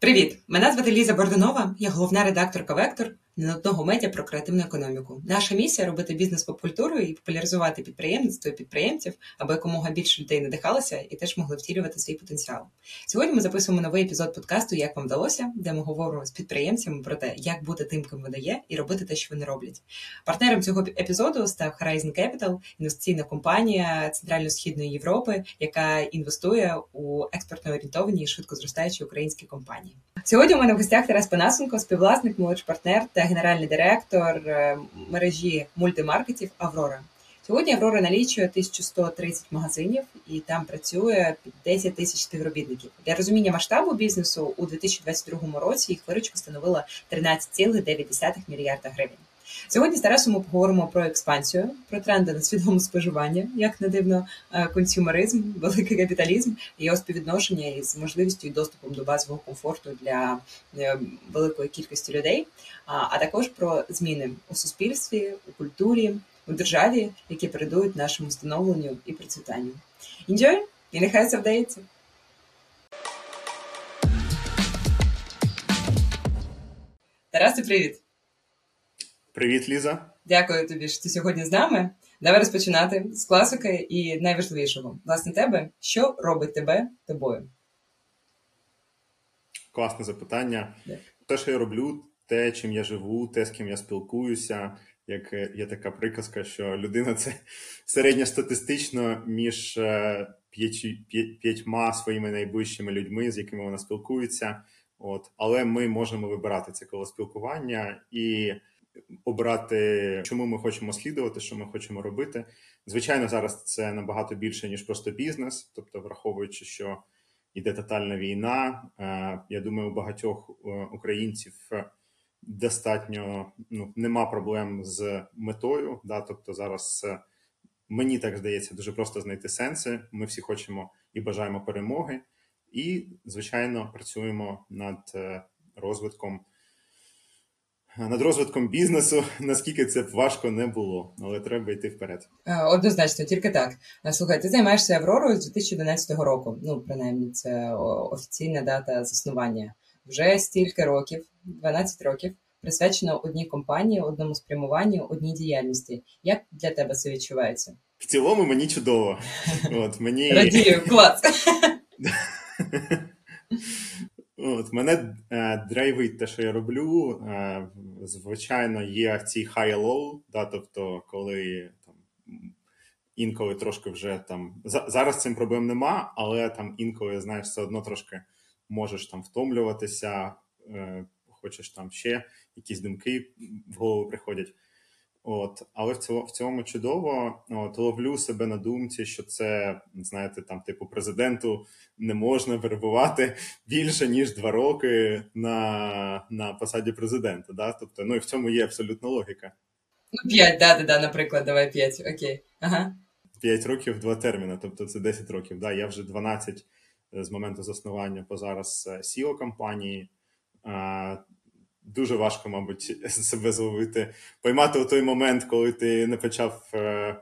Привіт! Мене звати Ліза Бордунова, я головна редакторка Вектор одного медіа про креативну економіку. Наша місія робити бізнес попкультурою і популяризувати підприємництво і підприємців, аби якомога більше людей надихалося і теж могли втілювати свій потенціал. Сьогодні ми записуємо новий епізод подкасту Як вам вдалося, де ми говоримо з підприємцями про те, як бути тим, ким вони є, і робити те, що вони роблять. Партнером цього епізоду став Horizon Capital, інвестиційна компанія Центрально-східної Європи, яка інвестує у експортно орієнтовані і швидко зростаючі українські компанії. Сьогодні у мене в гостях Тарас Панасенко, співвласник, молодший партнер та генеральний директор е, мережі мультимаркетів Аврора. Сьогодні Аврора налічує 1130 магазинів і там працює 10 тисяч співробітників. Для розуміння масштабу бізнесу у 2022 році їх виручка становила 13,9 мільярда гривень. Сьогодні з Тарасом ми поговоримо про експансію, про тренди на свідоме споживання, як не дивно, е, консюмеризм, великий капіталізм і його співвідношення із можливістю і доступом до базового комфорту для е, великої кількості людей, а також про зміни у суспільстві, у культурі, у державі, які передують нашому становленню і процвітанню. Enjoy! і нехай це вдається. Тарасе, привіт! Привіт, Ліза. Дякую тобі, що ти сьогодні з нами. Давай розпочинати з класики і найважливішого. Власне, тебе, що робить тебе тобою? Класне запитання. Yeah. Те, що я роблю, те, чим я живу, те, з ким я спілкуюся. Як е, є така приказка, що людина це середньостатистично між е, п'ятьма своїми найближчими людьми, з якими вона спілкується. От, але ми можемо вибирати це коло спілкування і обрати, чому ми хочемо слідувати, що ми хочемо робити. Звичайно, зараз це набагато більше ніж просто бізнес, тобто, враховуючи, що йде тотальна війна. Е, я думаю, у багатьох е, українців достатньо ну нема проблем з метою. Да, тобто зараз. Е, мені так здається, дуже просто знайти сенси. Ми всі хочемо і бажаємо перемоги, і, звичайно, працюємо над розвитком над розвитком бізнесу, наскільки це б важко не було, але треба йти вперед. Е, однозначно, тільки так. Е, слухай, ти займаєшся Авророю з 2011 року. Ну, принаймні, це офіційна дата заснування. Вже стільки років, 12 років, присвячено одній компанії, одному спрямуванню, одній діяльності. Як для тебе це відчувається? В цілому мені чудово. От мені радію клас. От Мене е, драйвить те, що я роблю. Е, звичайно, є ці high-low, да, тобто, коли там інколи трошки вже там зараз цим проблем нема, але там інколи знаєш, все одно трошки можеш там втомлюватися, е, хочеш там ще якісь думки в голову приходять. От, але в цілому, в цілому чудово от, ловлю себе на думці, що це, знаєте, там, типу, президенту не можна перебувати більше ніж два роки на на посаді президента. Да? Тобто, ну і в цьому є абсолютна логіка. Ну, п'ять, да, да, да, наприклад, давай п'ять, окей. Ага. П'ять років, два терміни, тобто це 10 років. Да? Я вже 12 е, з моменту заснування по зараз CEO компанії дуже важко, мабуть, себе зловити, поймати у той момент, коли ти не почав, е,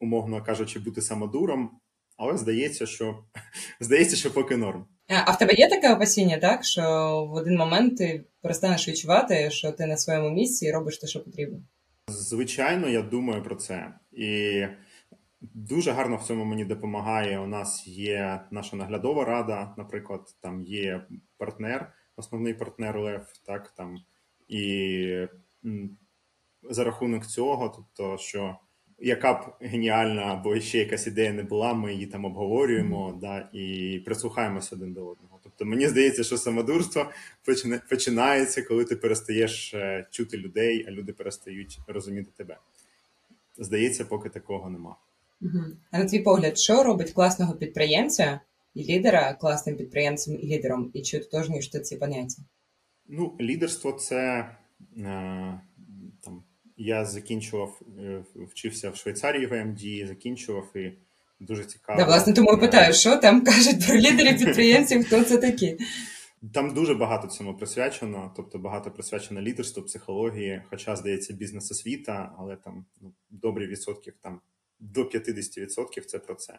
умовно кажучи, бути самодуром. Але здається, що здається, що поки норм. А в тебе є таке опасіння, так? Що в один момент ти перестанеш відчувати, що ти на своєму місці і робиш те, що потрібно? Звичайно, я думаю про це. І дуже гарно в цьому мені допомагає. У нас є наша наглядова рада, наприклад, там є партнер, основний партнер Лев, так там і за рахунок цього, тобто, що яка б геніальна або ще якась ідея не була, ми її там обговорюємо mm-hmm. да, і прислухаємося один до одного. Тобто, мені здається, що самодурство починається, коли ти перестаєш е, чути людей, а люди перестають розуміти тебе. Здається, поки такого нема. Угу. А на твій погляд, що робить класного підприємця? І лідера класним підприємцем і лідером, і чи ототожнюєш ти ці поняття? Ну, лідерство це е, там. Я закінчував, е, вчився в Швейцарії в АМД, закінчував і дуже цікаво. Да, власне, тому і питаю, що там кажуть про лідерів підприємців, хто це такі? Там дуже багато цьому присвячено, тобто багато присвячено лідерству, психології, хоча, здається, бізнес-освіта, але там ну, добрі відсотків, там до 50% це про це.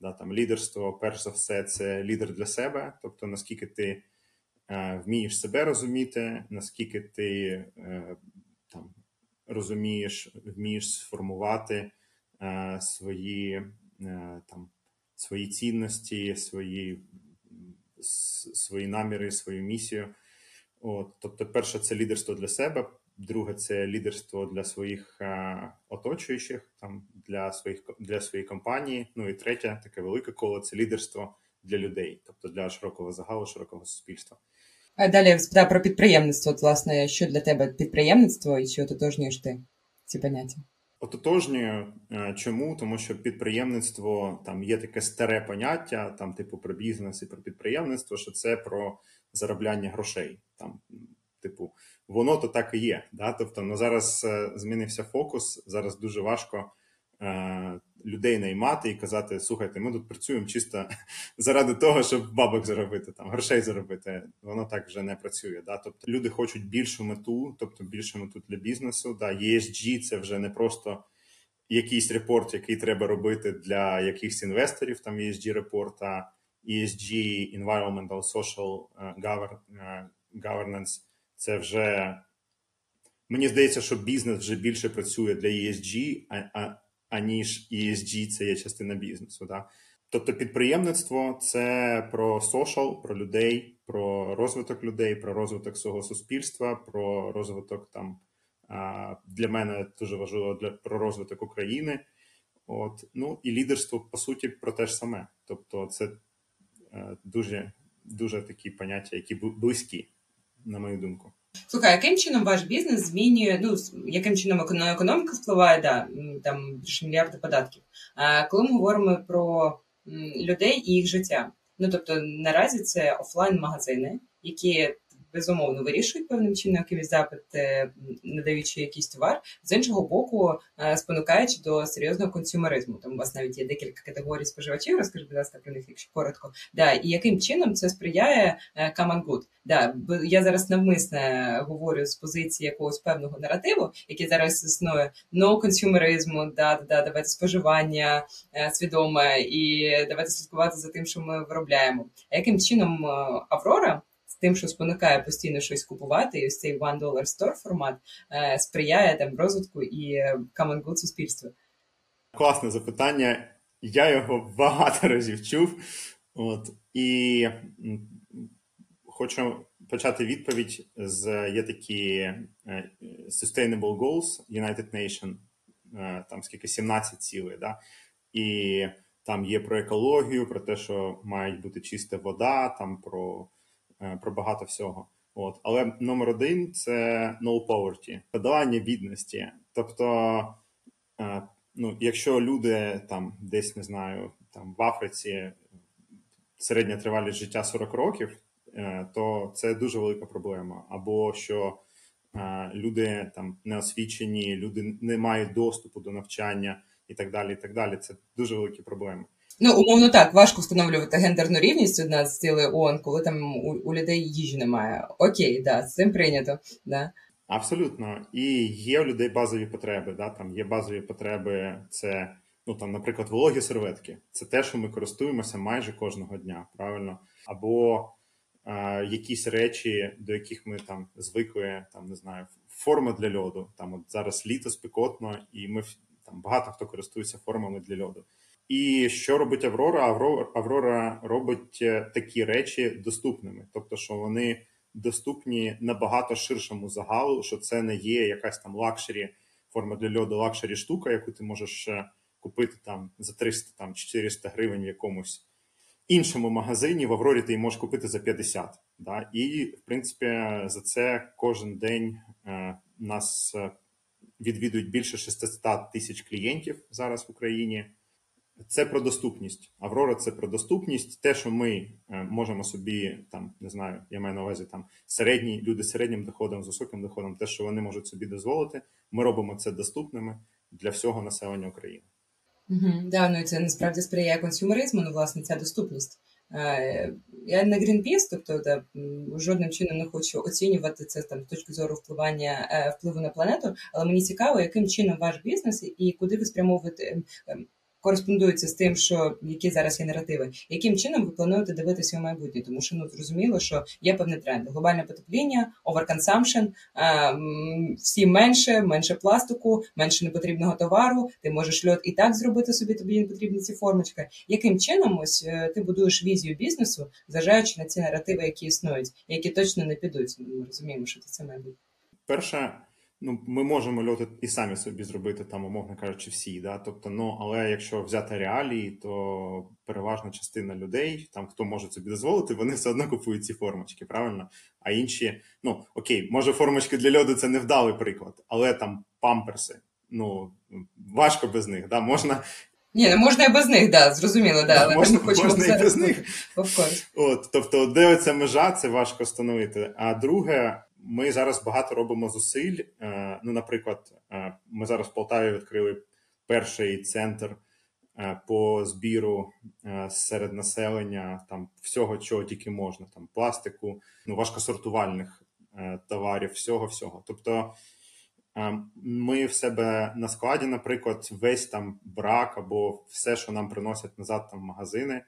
Да, там Лідерство, перш за все, це лідер для себе, тобто наскільки ти е, вмієш себе розуміти, наскільки ти е, там розумієш, вмієш сформувати е, свої там свої цінності, свої свої наміри, свою місію. От, Тобто, перше, це лідерство для себе, друге це лідерство для своїх а, оточуючих, там для своїх для своєї компанії. Ну і третє, таке велике коло це лідерство для людей, тобто для широкого загалу, широкого суспільства. А далі спитаю про підприємництво. От, власне, що для тебе підприємництво і чи ототожнюєш ти ці поняття? Ототожнюю. Е, чому? Тому що підприємництво там є таке старе поняття, там, типу, про бізнес і про підприємництво, що це про заробляння грошей. Там, типу, воно то так і є. Да? Тобто, ну зараз е, змінився фокус. Зараз дуже важко Е, людей наймати і казати: слухайте, ми тут працюємо чисто заради того, щоб бабок заробити, там грошей заробити. Воно так вже не працює. Да? Тобто люди хочуть більшу мету, тобто більшу мету для бізнесу. Да? ESG – це вже не просто. Якийсь report, який треба робити для якихось інвесторів, там ESG report, а ESG, Environmental Social е, Governance, це вже мені здається, що бізнес вже більше працює для ESG, а, аніж ESG це є частина бізнесу. Да? Тобто підприємництво це про сошал, про людей, про розвиток людей, про розвиток свого суспільства, про розвиток там для мене дуже важливо для про розвиток України. От ну і лідерство по суті про те ж саме. Тобто, це е, дуже дуже такі поняття, які близькі, на мою думку. Слухай, яким чином ваш бізнес змінює, ну яким чином на економіку впливає, да, там більше мільярди податків. А коли ми говоримо про людей і їх життя, ну тобто наразі це офлайн-магазини, які безумовно вирішують певним чином якийсь запит, е, надаючи якийсь товар, з іншого боку, е, спонукаючи до серйозного консюмеризму. Там у вас навіть є декілька категорій споживачів. Розкажи, будь ласка, про них, якщо коротко. Да, І яким чином це сприяє е, common good? Да, я зараз навмисне говорю з позиції якогось певного наративу, який зараз існує no консюмеризму, да, да, давайте споживання свідоме і давайте слідкувати за тим, що ми виробляємо. А яким чином Аврора тим, що спонукає постійно щось купувати, і ось цей one dollar store формат е, сприяє там розвитку і common good суспільства. Класне запитання. Я його багато разів чув. От, І хочу почати відповідь з є такі е, Sustainable Goals United Nations, е, там скільки 17 цілей. Да? І там є про екологію, про те, що має бути чиста вода, там про Е, про багато всього. От. Але номер один це no poverty, подолання бідності. Тобто, е, ну, якщо люди там десь не знаю, там в Африці середня тривалість життя 40 років, е, то це дуже велика проблема. Або що люди там не освічені, люди не мають доступу до навчання і так далі. і так далі. Це дуже великі проблеми. Ну, умовно так, важко встановлювати гендерну рівність одна з цілей ООН, коли там у, у людей їжі немає. Окей, да, з цим прийнято. Да. Абсолютно. І є у людей базові потреби. Да? Там Є базові потреби, це, ну там, наприклад, вологі серветки. Це те, що ми користуємося майже кожного дня, правильно? Або е, якісь речі, до яких ми там звикли, там не знаю, форма для льоду. Там от зараз літо спекотно, і ми там багато хто користується формами для льоду. І що робить Аврора? Аврора робить е, такі речі доступними, тобто, що вони доступні набагато ширшому загалу, що це не є якась там luxury, форма для льоду, luxury штука, яку ти можеш е, купити там за 300 там 400 гривень в якомусь іншому магазині. В Аврорі ти її можеш купити за 50. Да? І, в принципі, за це кожен день е, нас відвідують більше 600 тисяч клієнтів зараз в Україні. Це про доступність. Аврора це про доступність. Те, що ми е, можемо собі там не знаю, я маю на увазі там середні люди з середнім доходом, з високим доходом, те, що вони можуть собі дозволити, ми робимо це доступними для всього населення України. Угу, да, ну і це насправді сприяє консюмеризму, ну власне ця доступність. Е, я не Greenpeace, тобто да, жодним чином не хочу оцінювати це там з точки зору впливання е, впливу на планету, але мені цікаво, яким чином ваш бізнес і куди ви спрямовуєте кореспондуються з тим, що які зараз є наративи, яким чином ви плануєте дивитися у майбутнє? Тому що ну зрозуміло, що є певний тренд: глобальне потепління, overconsumption, всі менше, менше пластику, менше непотрібного товару. Ти можеш льот і так зробити собі. Тобі не потрібні ці формочки. Яким чином ось е, ти будуєш візію бізнесу, зважаючи на ці наративи, які існують, які точно не підуть? Ми розуміємо, що це майбутнє. Перше, ну ми можемо льоти і самі собі зробити там, умовно кажучи, всі. Да? Тобто, ну але якщо взяти реалії, то переважна частина людей, там хто може собі дозволити, вони все одно купують ці формочки, правильно? А інші, ну окей, може, формочки для льоду це невдалий приклад, але там памперси. Ну важко без них. Да? Можна ні, не можна і без них, да, зрозуміло, да, але можна, ми можна і без них. От, Тобто, де оця межа, це важко встановити. А друге, ми зараз багато робимо зусиль. Е, ну, наприклад, е, ми зараз в Полтаві відкрили перший центр е, по збіру серед населення там всього, чого тільки можна, там пластику, ну важкосортувальних товарів, всього, всього. Тобто. Ми в себе на складі, наприклад, весь там брак або все, що нам приносять назад там магазини.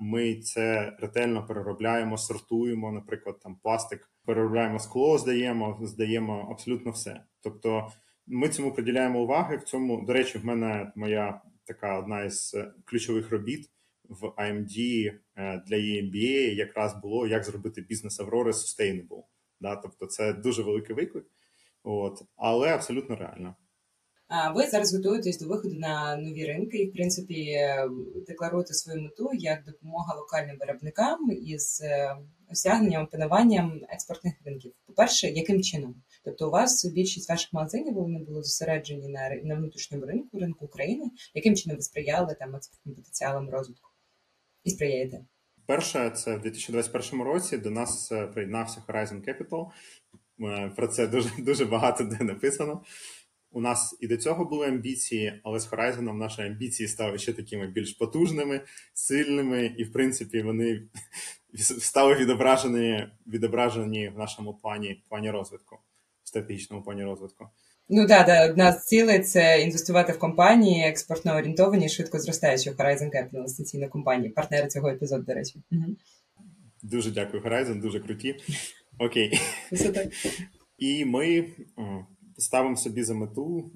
Ми це ретельно переробляємо, сортуємо, наприклад, там пластик, переробляємо скло, здаємо, здаємо абсолютно все. Тобто, ми цьому приділяємо уваги. В цьому, до речі, в мене моя така одна із ключових робіт в AMD е, для EMBA якраз було як зробити бізнес Аврори sustainable. Да? Тобто, це дуже великий виклик. От, але абсолютно реально. Ви зараз готуєтесь до виходу на нові ринки і, в принципі, декларуєте свою мету як допомога локальним виробникам із е, осягненням опануванням експортних ринків. По-перше, яким чином? Тобто, у вас більшість ваших магазинів вони були зосереджені на на внутрішньому ринку, ринку України. Яким чином ви сприяли там експортним потенціалам розвитку і сприяєте? Перше, це в 2021 році до нас е, приєднався Horizon Capital, Е, про це дуже дуже багато де написано. У нас і до цього були амбіції, але з Horizon наші амбіції стали ще такими більш потужними, сильними, і, в принципі, вони стали відображені відображені в нашому плані плані розвитку, в стратегічному плані розвитку. Ну так, да, одна з цілей це інвестувати в компанії експортно орієнтовані, швидко зростаючі Horizon Capital, інвестиційна компанія, партнери цього епізоду, до речі. Угу. Дуже дякую, Horizon, дуже круті. Окей. І ми ставимо собі за мету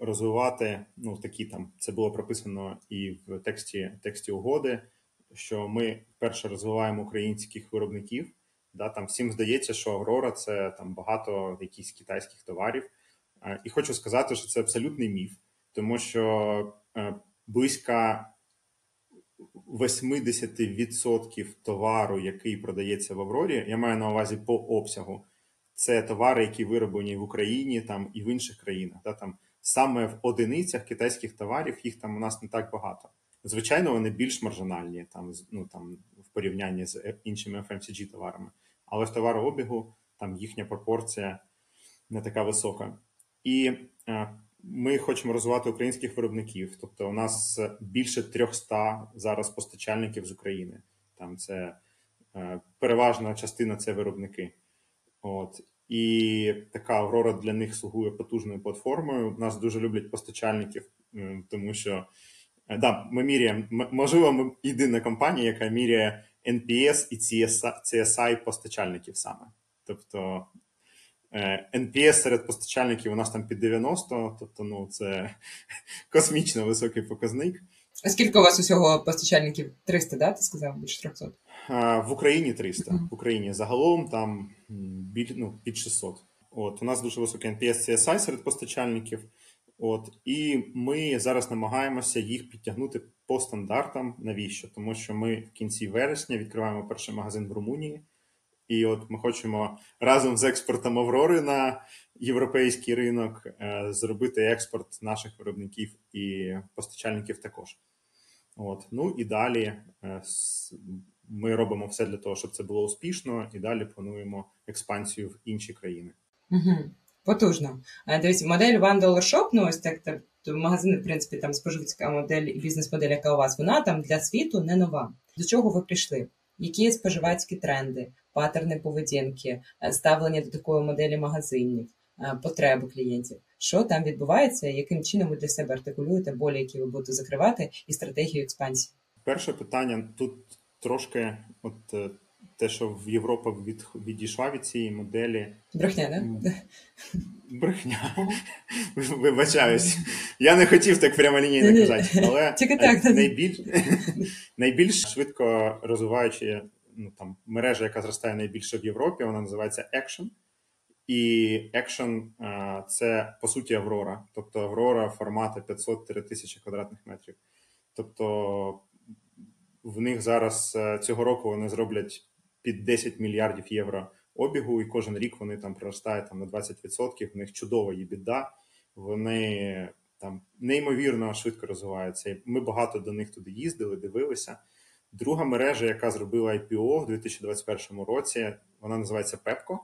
розвивати ну, такі там. Це було прописано і в тексті тексті угоди, що ми перше розвиваємо українських виробників. Да, Там всім здається, що Аврора це там багато якихось китайських товарів. І хочу сказати, що це абсолютний міф, тому що е, близько 80% товару, який продається в Аврорі, я маю на увазі по обсягу. Це товари, які вироблені в Україні там і в інших країнах. Да, там Саме в одиницях китайських товарів їх там у нас не так багато. Звичайно, вони більш маржинальні там, ну, там, в порівнянні з іншими FMCG товарами. Але в товарообігу там їхня пропорція не така висока. І е, ми хочемо розвивати українських виробників. Тобто, у нас більше 300 зараз постачальників з України. Там це е, переважна частина це виробники. От і така Аврора для них слугує потужною платформою. Нас дуже люблять постачальників, тому що е, да, ми міряємо, можливо, ми єдина компанія, яка міряє NPS і CSI постачальників саме. Тобто NPS е, серед постачальників у нас там під 90, тобто ну, це космічно високий показник. А скільки у вас усього постачальників? 300, да? Ти сказав більше 300? В Україні 300. Mm-hmm. В Україні загалом там біль, ну, під 600. От У нас дуже високий NPS CSI серед постачальників. От І ми зараз намагаємося їх підтягнути по стандартам. Навіщо? Тому що ми в кінці вересня відкриваємо перший магазин в Румунії. І от ми хочемо разом з експортом Аврори на європейський ринок е, зробити експорт наших виробників і постачальників також. От. Ну і далі е, ми робимо все для того, щоб це було успішно, і далі плануємо експансію в інші країни. Угу. Потужно. Е, дивіться, модель One Dollar Shop, ну ось так, так магазин, в принципі, там споживська модель і бізнес-модель, яка у вас, вона там для світу не нова. До чого ви прийшли? Які споживацькі тренди, паттерни поведінки, е, ставлення до такої моделі магазинів, потреби клієнтів? що там відбувається, яким чином ви для себе артикулюєте болі, які ви будете закривати, і стратегію експансії? Перше питання тут трошки, от е, те, що в Європа від, відійшла від цієї моделі. Брехня, да? Брехня. Вибачаюсь. Я не хотів так прямолінійно казати, але так. найбільш, найбільш швидко розвиваючи ну, там, мережа, яка зростає найбільше в Європі, вона називається Action. І Action – це по суті Аврора, тобто Аврора формату 500-1000 квадратних метрів. Тобто в них зараз е, цього року вони зроблять під 10 мільярдів євро обігу, і кожен рік вони там приростають там на 20%. В них чудова є біда. Вони там неймовірно швидко розвиваються. Ми багато до них туди їздили, дивилися. Друга мережа, яка зробила IPO в 2021 році, вона називається Pepco.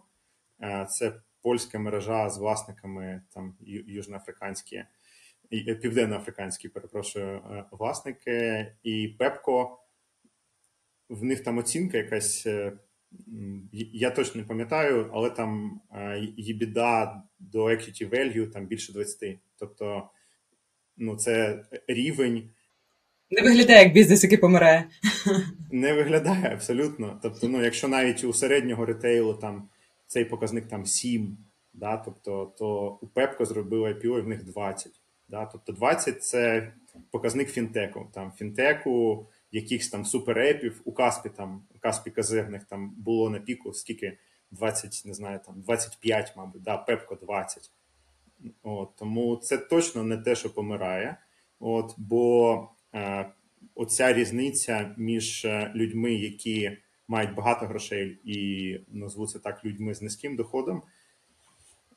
Е, це польська мережа з власниками там южноафриканські е, південноафриканські, перепрошую, власники. І Pepco в них там оцінка якась, е, я точно не пам'ятаю, але там є біда до equity value там більше 20. Тобто, ну, це рівень. Не виглядає як бізнес, який помирає. Не виглядає абсолютно. Тобто, ну, якщо навіть у середнього ретейлу там цей показник там 7, да, тобто, то у Пепко зробили IPO і в них 20. Да, Тобто 20 це показник фінтеку. Там Фінтеку якихось там суперепів у Каспі там у Каспі казирних там було на піку скільки 20, не знаю, там 25, мабуть, да, Пепко 20. От, Тому це точно не те, що помирає. От, Бо е, оця різниця між е, людьми, які мають багато грошей і назву це так людьми з низьким доходом.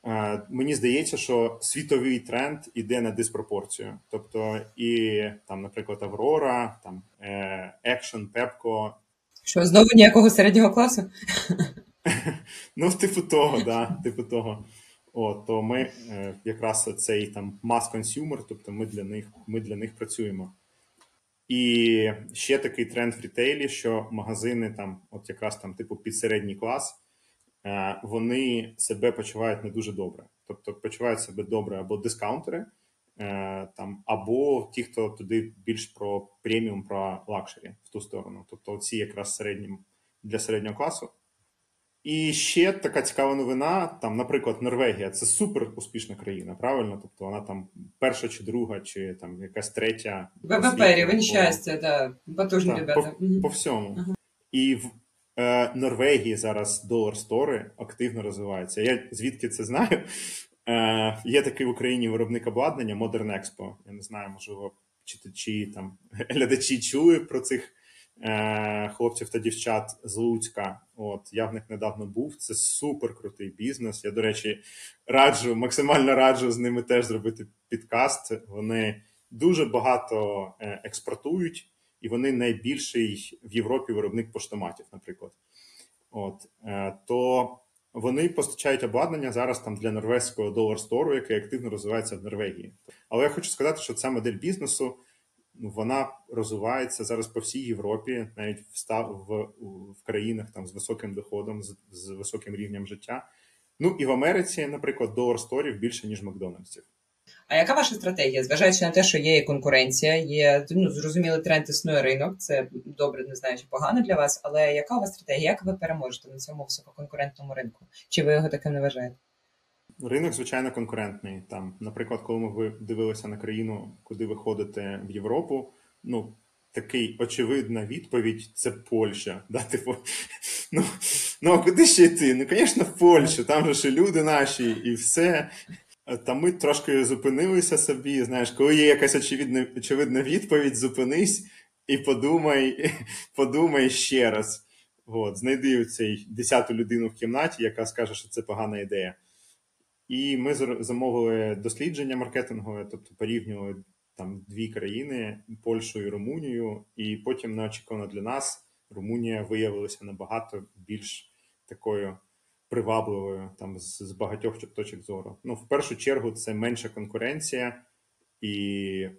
Е, мені здається, що світовий тренд іде на диспропорцію. Тобто, і там, наприклад, Аврора, там Action, Pepco. Що знову ніякого середнього класу? Ну, типу того, да, типу того. О, то ми е, якраз цей там мас-консюмер, тобто ми для них ми для них працюємо. І ще такий тренд в рітейлі, що магазини там, от якраз там, типу, під середній клас, вони себе почувають не дуже добре. Тобто почувають себе добре або дискаунтери, е, там, або ті, хто туди більш про преміум, про luxury в ту сторону. Тобто, ці якраз середнім для середнього класу. І ще така цікава новина: там, наприклад, Норвегія це супер успішна країна, правильно? Тобто вона там перша чи друга, чи там якась третя. ВВП, рівень щастя, да. потужні ребята. По, по всьому. Ага. І в Е, Норвегії зараз dollar store и активно розвиваються. Я звідки це знаю? Е, Є такий в Україні виробник обладнання Modern Expo. Я не знаю, можливо, читачі там глядачі чули про цих е, хлопців та дівчат з Луцька. От я в них недавно був. Це супер крутий бізнес. Я, до речі, раджу, максимально раджу з ними теж зробити підкаст. Вони дуже багато е, експортують і вони найбільший в Європі виробник поштоматів, наприклад. От е, то вони постачають обладнання зараз там для норвезького долар стору, який активно розвивається в Норвегії. Але я хочу сказати, що ця модель бізнесу вона розвивається зараз по всій Європі, навіть в в, в країнах там з високим доходом, з, з високим рівнем життя. Ну і в Америці, наприклад, долар сторів більше ніж Макдональдсів. А яка ваша стратегія? Зважаючи на те, що є конкуренція, є ну, зрозумілий тренд існує ринок, це добре, не знаю, чи погано для вас, але яка у вас стратегія? Як ви переможете на цьому висококонкурентному ринку? Чи ви його таким не вважаєте? Ринок, звичайно, конкурентний. Там, наприклад, коли ми дивилися на країну, куди ви ходите в Європу, ну такий очевидна відповідь це Польща. Да? Типу, ну, ну а куди ще йти? Ну, звісно, в Польщу, там же ж люди наші і все. Та ми трошки зупинилися собі. Знаєш, коли є якась очевидна очевидна відповідь, зупинись і подумай подумай ще раз. От, Знайди цей десяту людину в кімнаті, яка скаже, що це погана ідея. І ми замовили дослідження маркетингове, тобто порівнювали там дві країни Польщу і Румунію, і потім неочікувано для нас Румунія виявилася набагато більш такою привабливою там з, з багатьох точок зору. Ну, в першу чергу, це менша конкуренція і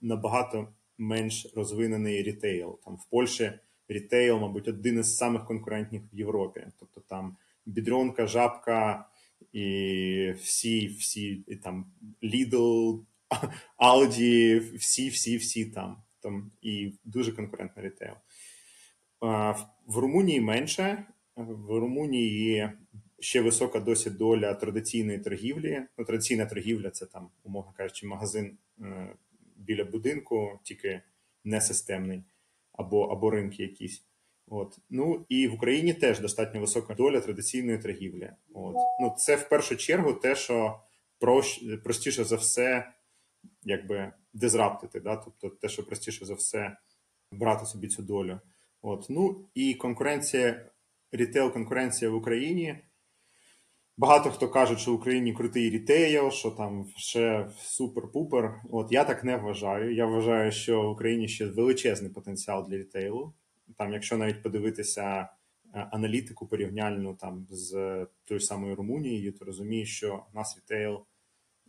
набагато менш розвинений рітейл. Там в Польщі рітейл, мабуть, один із самих конкурентних в Європі. Тобто там бідронка, жабка і всі, всі і там Lidl, Aldi, всі, всі, всі там. там І дуже конкурентний рітейл. В Румунії менше. В Румунії ще висока досі доля традиційної торгівлі. Ну, Традиційна торгівля це там, умовно кажучи, магазин е, біля будинку, тільки не системний, або або ринки якісь. От. Ну і в Україні теж достатньо висока доля традиційної торгівлі. От. Ну, Це в першу чергу те, що простіше за все якби дизраптити, да? тобто те, що простіше за все брати собі цю долю. От. Ну і конкуренція, рітейл-конкуренція в Україні. Багато хто каже, що в Україні крутий рітейл, що там ще супер-пупер. От я так не вважаю. Я вважаю, що в Україні ще величезний потенціал для рітейлу. Там, якщо навіть подивитися е, аналітику порівняльну там з тою самою Румунією, то розумієш, що нас рітейл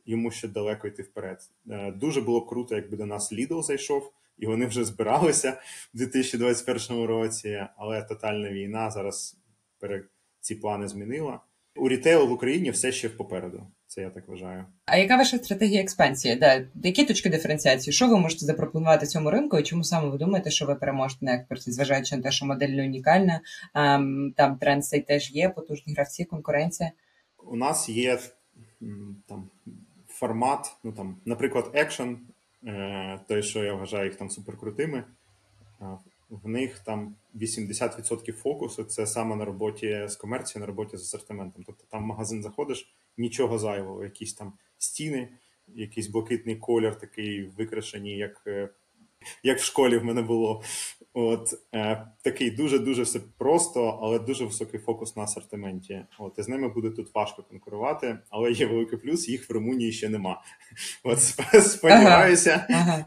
йому ще далеко йти вперед. Е, дуже було круто, якби до нас Lidl зайшов, і вони вже збиралися в 2021 році, але тотальна війна зараз ці плани змінила. У рітейлу в Україні все ще попереду. Це я так вважаю. А яка ваша стратегія експансії? Да, Які точки диференціації? Що ви можете запропонувати цьому ринку? І чому саме ви думаєте, що ви переможете на експорті, зважаючи на те, що модель не унікальна? Там тренд цей теж є, потужні гравці, конкуренція? У нас є там формат, ну там, наприклад, екшен, той, що я вважаю їх там суперкрутими. В них там 80% фокусу це саме на роботі з комерцією, на роботі з асортиментом. Тобто там в магазин заходиш, нічого зайвого, якісь там стіни, якийсь блакитний колір, такий викрашені, як е, як в школі в мене було. От е, Такий дуже-дуже все просто, але дуже високий фокус на асортименті. От І з ними буде тут важко конкурувати, але є великий плюс, їх в Румунії ще нема. От Сподіваюся, ага.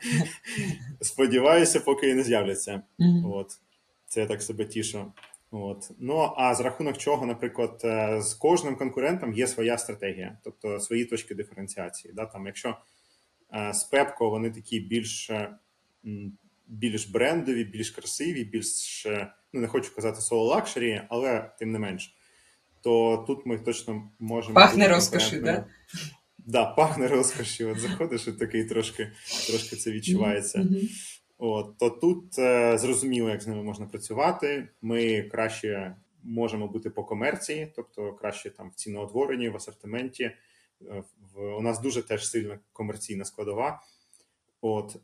сподіваюся, поки і не з'являться. Угу. От Це я так себе тішу. От. Ну а з рахунок чого, наприклад, е, з кожним конкурентом є своя стратегія, тобто свої точки диференціації. Да? Там, Якщо е, з Пепко вони такі більш більш брендові, більш красиві, більш ну не хочу казати слово luxury, але тим не менш, то тут ми точно можемо пахне розкоші, да? Да, пахне розкоші. От заходиш і такий трошки трошки це відчувається. Mm-hmm. От, То тут е, зрозуміло, як з ними можна працювати. Ми краще можемо бути по комерції, тобто краще там в ціноутворенні, в асортименті. Е, в, У нас дуже теж сильна комерційна складова. От,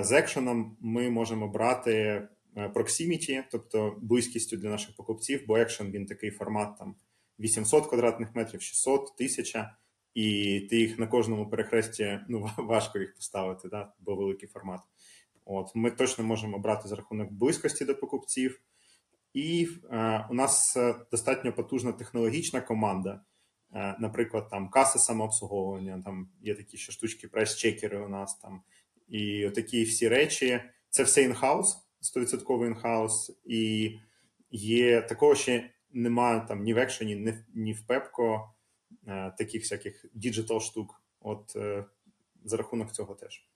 З екшеном ми можемо брати е, proximity, тобто близькістю для наших покупців, бо екшен він такий формат там 800 квадратних метрів, 600, 1000, і ти їх на кожному перехресті ну, важко їх поставити, да, бо великий формат. От Ми точно можемо брати за рахунок близькості до покупців, і е, у нас е, достатньо потужна технологічна команда. Е, наприклад, там каси самообслуговування, там є такі ще штучки, price checker и у нас там. І такі всі речі. Це все in-house, 100% in-house, і є такого ще немає там ні в екшені, ні, ні в Пепко таких всяких digital штук. От е, за рахунок цього теж.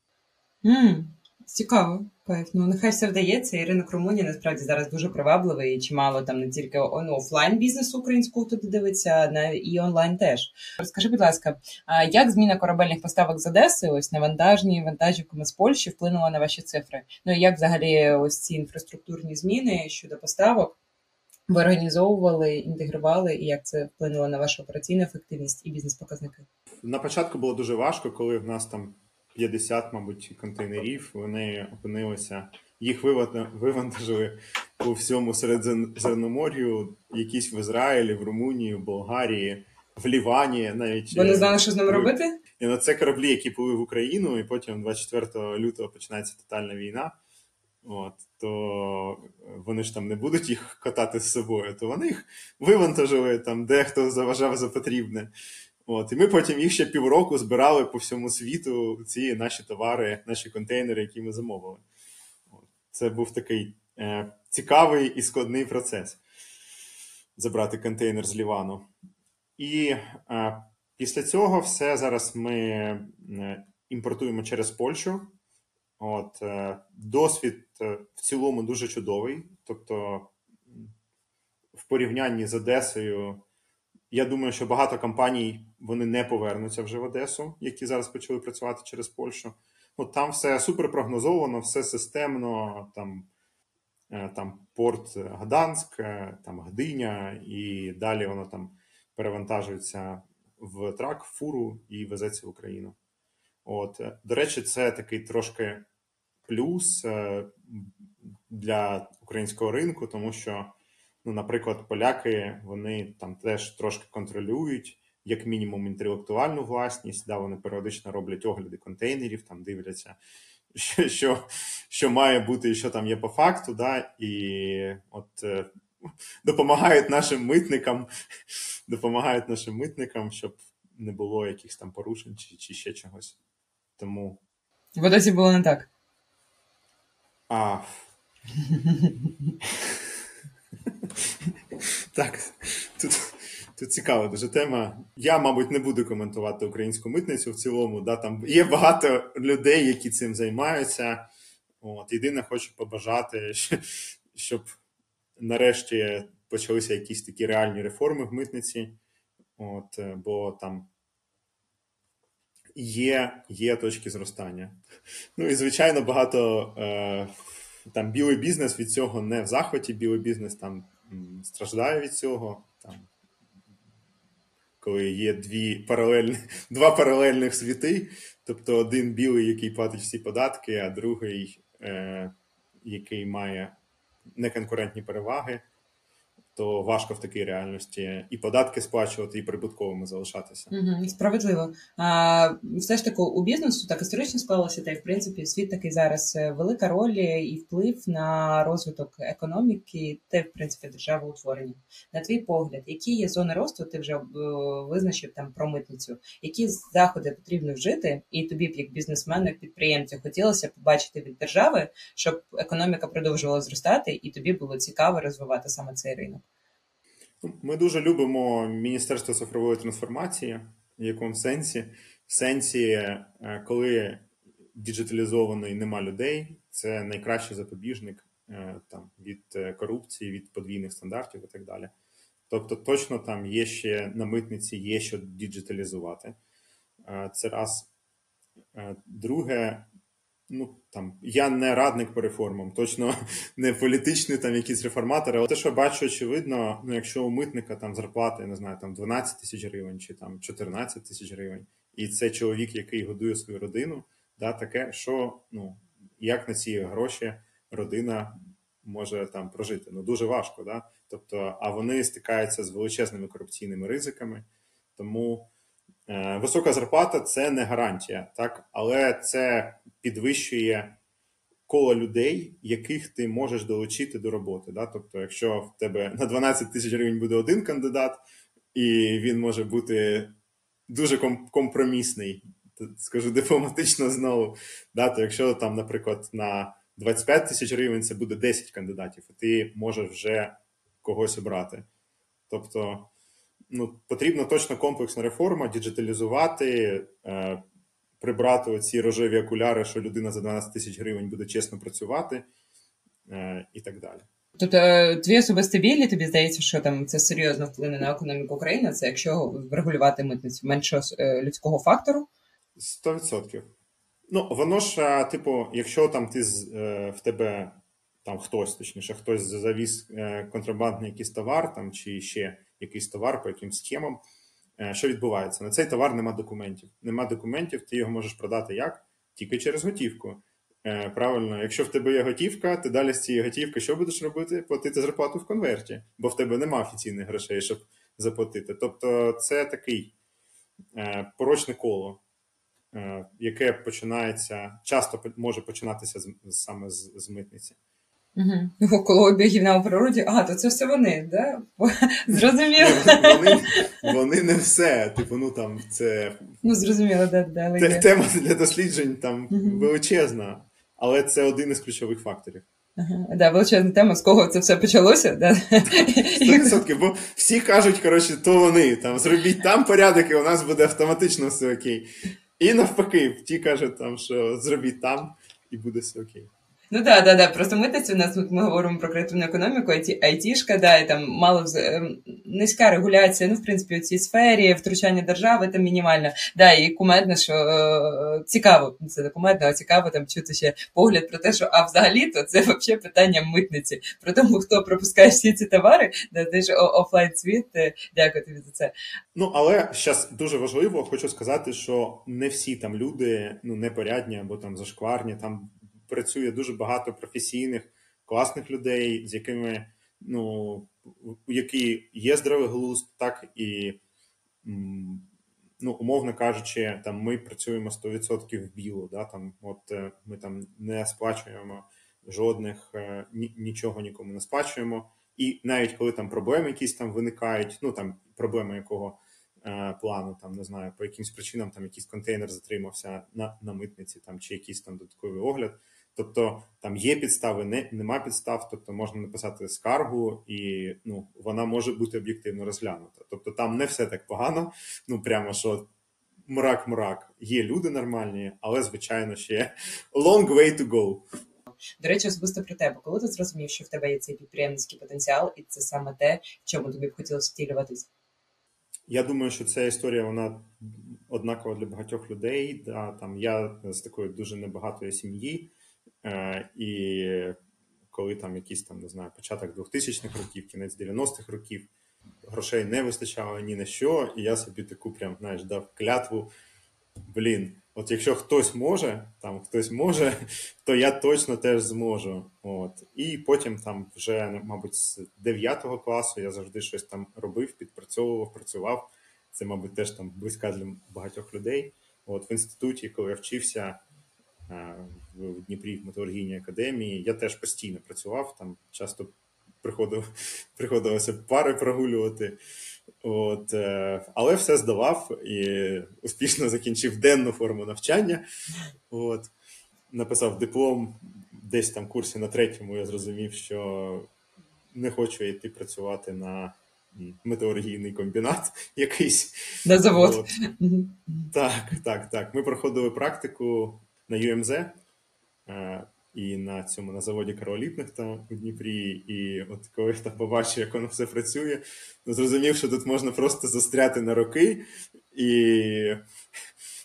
Mm. Цікаво, кайф. Ну нехай все вдається. І ринок Румунії насправді зараз дуже привабливий і чимало там не тільки ну, офлайн бізнесу українського туди дивиться, а і онлайн теж. Розкажи, будь ласка, а як зміна корабельних поставок з Одеси, ось на вантажні вантажівками з Польщі вплинула на ваші цифри? Ну і як взагалі ось ці інфраструктурні зміни щодо поставок? Ви організовували, інтегрували, і як це вплинуло на вашу операційну ефективність і бізнес-показники? На початку було дуже важко, коли в нас там 50, мабуть, контейнерів. Вони опинилися, їх вивантажили по всьому Середземномор'ю, якісь в Ізраїлі, в Румунії, в Болгарії, в Лівані. навіть Вони знали, що з ними робити? І на це кораблі, які плили в Україну, і потім 24 лютого починається тотальна війна. От, То вони ж там не будуть їх катати з собою, то вони їх вивантажили там, дехто заважав за потрібне. От, І ми потім їх ще півроку збирали по всьому світу, ці наші товари, наші контейнери, які ми замовили. От. Це був такий е, цікавий і складний процес забрати контейнер з Лівану. І е, після цього все зараз ми е, імпортуємо через Польщу. От, е, Досвід е, в цілому дуже чудовий. Тобто, в порівнянні з Одесою Я думаю, що багато компаній вони не повернуться вже в Одесу, які зараз почали працювати через Польщу. Ну там все супер прогнозовано, все системно. Там е, там порт Гданськ, е, там Гдиня, і далі воно там перевантажується в трак, фуру і везеться в Україну. От, До речі, це такий трошки плюс для українського ринку, тому що ну, наприклад, поляки вони там теж трошки контролюють, як мінімум, інтелектуальну власність. Да, Вони періодично роблять огляди контейнерів, там дивляться, що що, що має бути і що там є по факту. да, І от е, допомагають нашим митникам, допомагають нашим митникам, щоб не було якихось там порушень чи, чи ще чогось. Тому. В Одесі було не так. А. Так, тут тут цікава дуже тема. Я, мабуть, не буду коментувати українську митницю в цілому. Да, Там є багато людей, які цим займаються. От, Єдине, хочу побажати, щоб нарешті почалися якісь такі реальні реформи в митниці. От, Бо там є є точки зростання. Ну і, звичайно, багато е, там білий бізнес від цього не в захваті, білий бізнес там страждає від цього. Там, Коли є дві паралельні, два паралельних світи, тобто один білий, який платить всі податки, а другий, е, який має неконкурентні переваги то важко в такій реальності і податки сплачувати, і прибутковими залишатися. Угу, Справедливо. А, Все ж таки у бізнесу так історично склалося, та й в принципі світ такий зараз е, велика роль і вплив на розвиток економіки, та в принципі державоутворення. На твій погляд, які є зони росту? Ти вже е, визначив там про митницю, які заходи потрібно вжити, і тобі б як бізнесмену, як підприємцю, хотілося побачити від держави, щоб економіка продовжувала зростати, і тобі було цікаво розвивати саме цей ринок. Ми дуже любимо Міністерство цифрової трансформації, в якому сенсі? В сенсі, е, коли діджиталізовано і нема людей, це найкращий запобіжник е, там, від е, корупції, від подвійних стандартів і так далі. Тобто, точно там є ще на митниці є що діджиталізувати. Це раз. Друге, Ну там я не радник по реформам, точно не політичний там якийсь реформатор. Але те, що бачу, очевидно, ну якщо у митника там зарплата, я не знаю, там 12 тисяч гривень чи там 14 тисяч гривень, і це чоловік, який годує свою родину, да, таке, що ну як на ці гроші родина може там прожити? Ну дуже важко, да. Тобто, а вони стикаються з величезними корупційними ризиками, тому. Е, висока зарплата це не гарантія, так, але це підвищує коло людей, яких ти можеш долучити до роботи. Да? Тобто, якщо в тебе на 12 тисяч гривень буде один кандидат, і він може бути дуже компромісний, скажу дипломатично знову. Да? То якщо там, наприклад, на 25 тисяч гривень це буде 10 кандидатів, і ти можеш вже когось обрати. Тобто ну, потрібна точно комплексна реформа, діджиталізувати, е, прибрати оці рожеві окуляри, що людина за 12 тисяч гривень буде чесно працювати е, і так далі. Тобто е, твій особистий білі, тобі здається, що там це серйозно вплине на економіку України, це якщо врегулювати митницю менше е, людського фактору? 100%. Ну, воно ж, типу, якщо там ти в тебе там хтось, точніше, хтось завіз контрабандний якийсь товар там чи ще якийсь товар по якимсь схемам. Е, що відбувається? На цей товар нема документів. Нема документів, ти його можеш продати як? Тільки через готівку. Е, правильно, якщо в тебе є готівка, ти далі з цієї готівки що будеш робити? Платити зарплату в конверті, бо в тебе нема офіційних грошей, щоб заплатити. Тобто, це такий е, порочне коло, яке починається, часто може починатися саме з, з митниці. Угу. Коло обігів на природі, а, то це все вони, да? Зрозуміло. Вони вони не все. Типу, ну там це. Ну, зрозуміло, да, да, Те, Тема для досліджень там угу. величезна, але це один із ключових факторів. Ага, да, величезна тема, з кого це все почалося. Да? 100%, бо всі кажуть, коротше, то вони там зробіть там порядок, і у нас буде автоматично все окей. І навпаки, ті кажуть, там, що зробіть там, і буде все окей. Ну да, да, да. Просто митниця у нас ми говоримо про креативну економіку, айтішка, да, і там мало ем, низька регуляція. Ну, в принципі, у цій сфері втручання держави там мінімальне. Да, і кумедно, що е, цікаво, це не кумедно, а цікаво там чути ще погляд про те, що а взагалі то це взагалі питання митниці. Про тому, хто пропускає всі ці товари, да, ти ж офлайн світ. Е, дякую тобі за це. Ну але зараз дуже важливо, хочу сказати, що не всі там люди ну непорядні або там зашкварні. Там працює дуже багато професійних, класних людей, з якими ну які є здоровий глузд, так і ну, умовно кажучи, там ми працюємо 100% в білу. Да, там, от е, ми там не сплачуємо жодних е, нічого нікому не сплачуємо. І навіть коли там проблеми якісь там виникають, ну там проблеми якого е, плану, там не знаю, по якимсь причинам там якийсь контейнер затримався на на митниці, там чи якийсь там додатковий огляд. Тобто там є підстави, не нема підстав, тобто можна написати скаргу, і ну вона може бути об'єктивно розглянута. Тобто там не все так погано, ну прямо що мрак-мрак. Є люди нормальні, але звичайно ще long way to go. До речі, особисто про тебе, коли ти зрозумів, що в тебе є цей підприємницький потенціал, і це саме те, в чому тобі б хотілося втілюватись? Я думаю, що ця історія вона однакова для багатьох людей. Да, там Я з такої дуже небагатої сім'ї, і коли там якийсь там не знаю, початок 2000-х років, кінець 90-х років, грошей не вистачало ні на що, і я собі таку прям знаєш, дав клятву. Блін, От якщо хтось може, там хтось може, то я точно теж зможу. От. І потім там вже, мабуть, з 9 класу я завжди щось там робив, підпрацьовував, працював. Це, мабуть, теж там близька для багатьох людей. От В інституті, коли я вчився е, в Дніпрі в металургійній академії, я теж постійно працював, там часто приходив, приходилося пари прогулювати. От, е, Але все здавав і успішно закінчив денну форму навчання. От, Написав диплом десь там курсі на третьому. Я зрозумів, що не хочу йти працювати на металургійний комбінат якийсь. На завод. От. Так, так, так. Ми проходили практику на ЮМЗ. Ем е, і на цьому на заводі Каролітних там у Дніпрі. І от коли я там побачив, як воно все працює, ну зрозумів, що тут можна просто застряти на роки і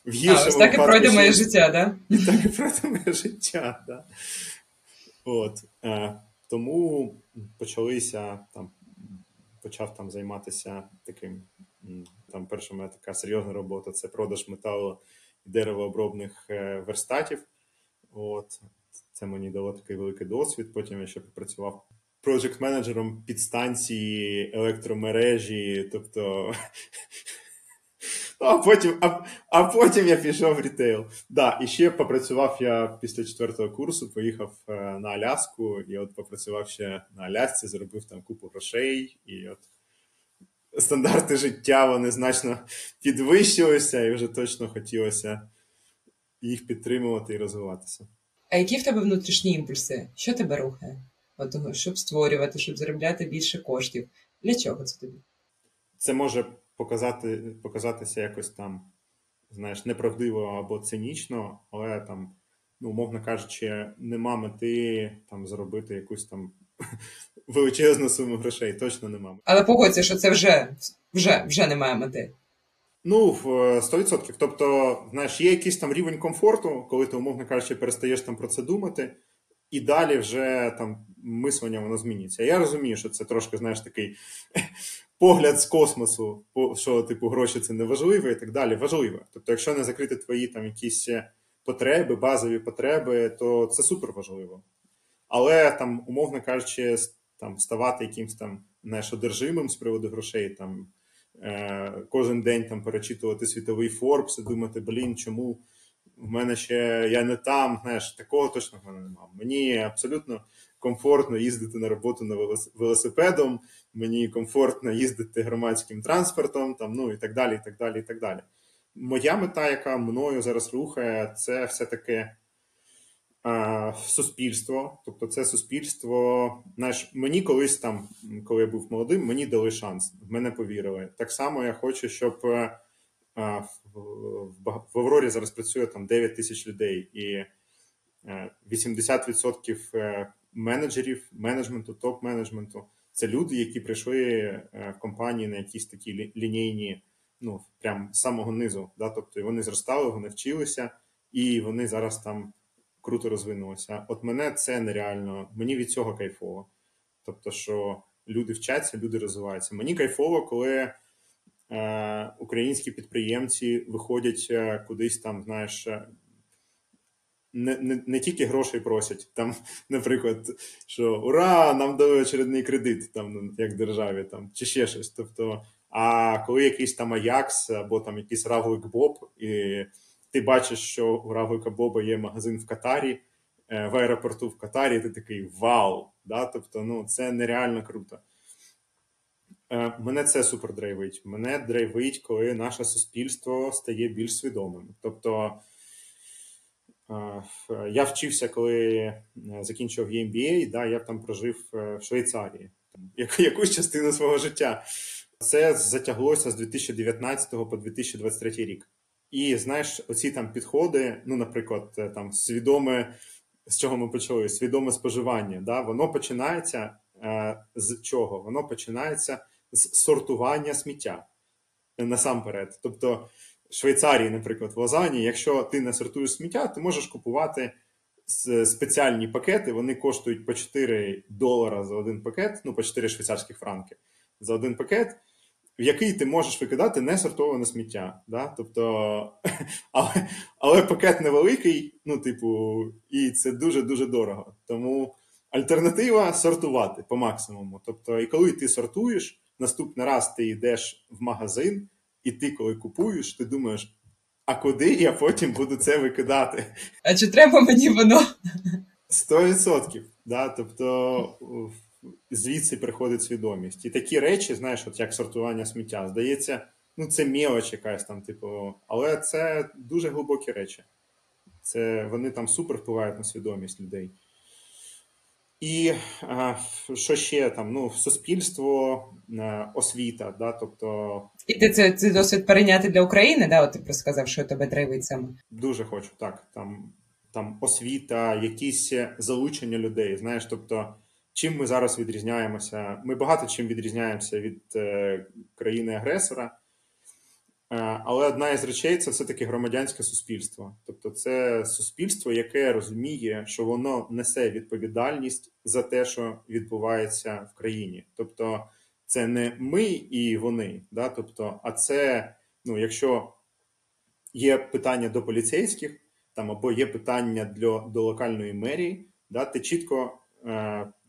в гіршому а, ось так і пройде моє життя, да? І так і пройде моє життя, да. От. Е, Тому почалися там, почав там займатися таким. Там перша моя така серйозна робота це продаж металу деревообробних е, верстатів. От. Це мені дало такий великий досвід. Потім я ще попрацював проджект менеджером підстанції електромережі, тобто. А потім а, а потім я пішов в рітейл. Да, І ще попрацював я після четвертого курсу, поїхав е, на Аляску, і от попрацював ще на Алясці, заробив там купу грошей, і от стандарти життя вони значно підвищилися, і вже точно хотілося їх підтримувати і розвиватися. А які в тебе внутрішні імпульси? Що тебе рухає? От щоб створювати, щоб заробляти більше коштів. Для чого це тобі? Це може показати, показатися якось там, знаєш, неправдиво або цинічно, але там, ну, умовно кажучи, нема мети там заробити якусь там величезну суму грошей. Точно нема. Але погодься, що це вже, вже, вже немає мети. Ну, 100%. Тобто, знаєш, є якийсь там рівень комфорту, коли ти, умовно кажучи, перестаєш там про це думати, і далі вже там мислення воно змінюється. Я розумію, що це трошки, знаєш, такий погляд з космосу, що, типу, гроші це не важливо і так далі. Важливо. Тобто, якщо не закрити твої там якісь потреби, базові потреби, то це супер важливо. Але там, умовно кажучи, там ставати якимось там знаєш, одержимим з приводу грошей, там. Е, кожен день там перечитувати світовий Форбс і думати, блін, чому в мене ще я не там, знаєш, такого точно в мене немає. Мені абсолютно комфортно їздити на роботу на велосипедом, мені комфортно їздити громадським транспортом, там, ну і так далі. і так далі, і так далі. Моя мета, яка мною зараз рухає, це все-таки суспільство. Тобто, це суспільство. Знаєш, мені колись там, коли я був молодим, мені дали шанс. В мене повірили. Так само я хочу, щоб в Аврорі зараз працює там 9 тисяч людей, і 80% менеджерів, менеджменту, топ-менеджменту це люди, які прийшли в компанії на якісь такі лінійні, ну прям з самого низу. Да? Тобто вони зростали, вони вчилися, і вони зараз там круто розвинулися. От мене це нереально, мені від цього кайфово. Тобто, що люди вчаться, люди розвиваються. Мені кайфово, коли е, українські підприємці виходять е, кудись там, знаєш, е, не не, не тільки грошей просять, там, наприклад, що ура, нам дали очередний кредит, там, ну, як державі, там, чи ще щось. Тобто, а коли якийсь там Аякс або там якийсь Равлик Боб, і ти бачиш, що у Равлика Боба є магазин в Катарі, е, в аеропорту в Катарі, ти такий вау! Да? Тобто, ну, це нереально круто. Е, мене це супер драйвить. Мене драйвить, коли наше суспільство стає більш свідомим. Тобто е, я вчився, коли закінчив MBA, да, я там прожив в Швейцарії якусь частину свого життя. Це затяглося з 2019 по 2023 рік. І знаєш, оці там підходи, ну, наприклад, е, там свідоме, з чого ми почали, свідоме споживання, да, воно починається е, з чого? Воно починається з сортування сміття насамперед. Тобто, в Швейцарії, наприклад, в Лозані, якщо ти не сортуєш сміття, ти можеш купувати спеціальні пакети, вони коштують по 4 долара за один пакет, ну по 4 швейцарських франки за один пакет в який ти можеш викидати несортоване сміття. Да? Тобто, Але але пакет невеликий, ну, типу, і це дуже-дуже дорого. Тому альтернатива сортувати по максимуму. Тобто, і коли ти сортуєш, наступний раз ти йдеш в магазин, і ти, коли купуєш, ти думаєш. А куди я потім буду це викидати? А чи треба мені воно? Сто відсотків. Да? Тобто звідси приходить свідомість. І такі речі, знаєш, от як сортування сміття, здається, ну це мілоч якась там, типу, але це дуже глибокі речі. Це Вони там супер впливають на свідомість людей. І а, що ще там? Ну, суспільство, а, освіта, да, тобто. І ти це це досвід перейняти для України, да? От ти просто сказав, що тебе драйвить саме. Дуже хочу, так. Там там освіта, якісь залучення людей. Знаєш, тобто Чим ми зараз відрізняємося? Ми багато чим відрізняємося від е, країни-агресора, е, але одна із речей це все-таки громадянське суспільство. Тобто, це суспільство, яке розуміє, що воно несе відповідальність за те, що відбувається в країні. Тобто, це не ми і вони, да? тобто, а це, ну, якщо є питання до поліцейських, там або є питання для, до локальної мерії, да, ти чітко.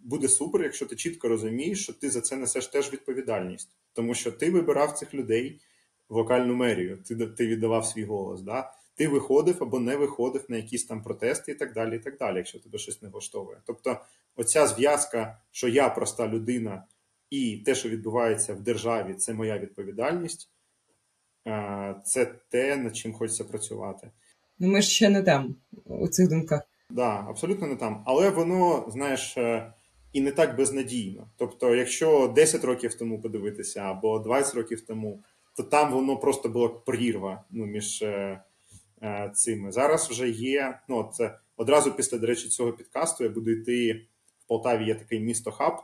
Буде супер, якщо ти чітко розумієш, що ти за це несеш теж відповідальність, тому що ти вибирав цих людей в вокальну мерію, ти ти віддавав свій голос. Да? Ти виходив або не виходив на якісь там протести і так далі, і так далі, якщо тебе щось не влаштовує. Тобто, оця зв'язка, що я проста людина, і те, що відбувається в державі, це моя відповідальність, це те, над чим хочеться працювати. Ну, ми ж ще не там у цих думках. Так, да, абсолютно не там. Але воно, знаєш, е, і не так безнадійно. Тобто, якщо 10 років тому подивитися, або 20 років тому, то там воно просто була прірва ну, між е, е, цими. Зараз вже є. Ну, це одразу після, до речі, цього підкасту я буду йти в Полтаві. Є такий місто Хаб,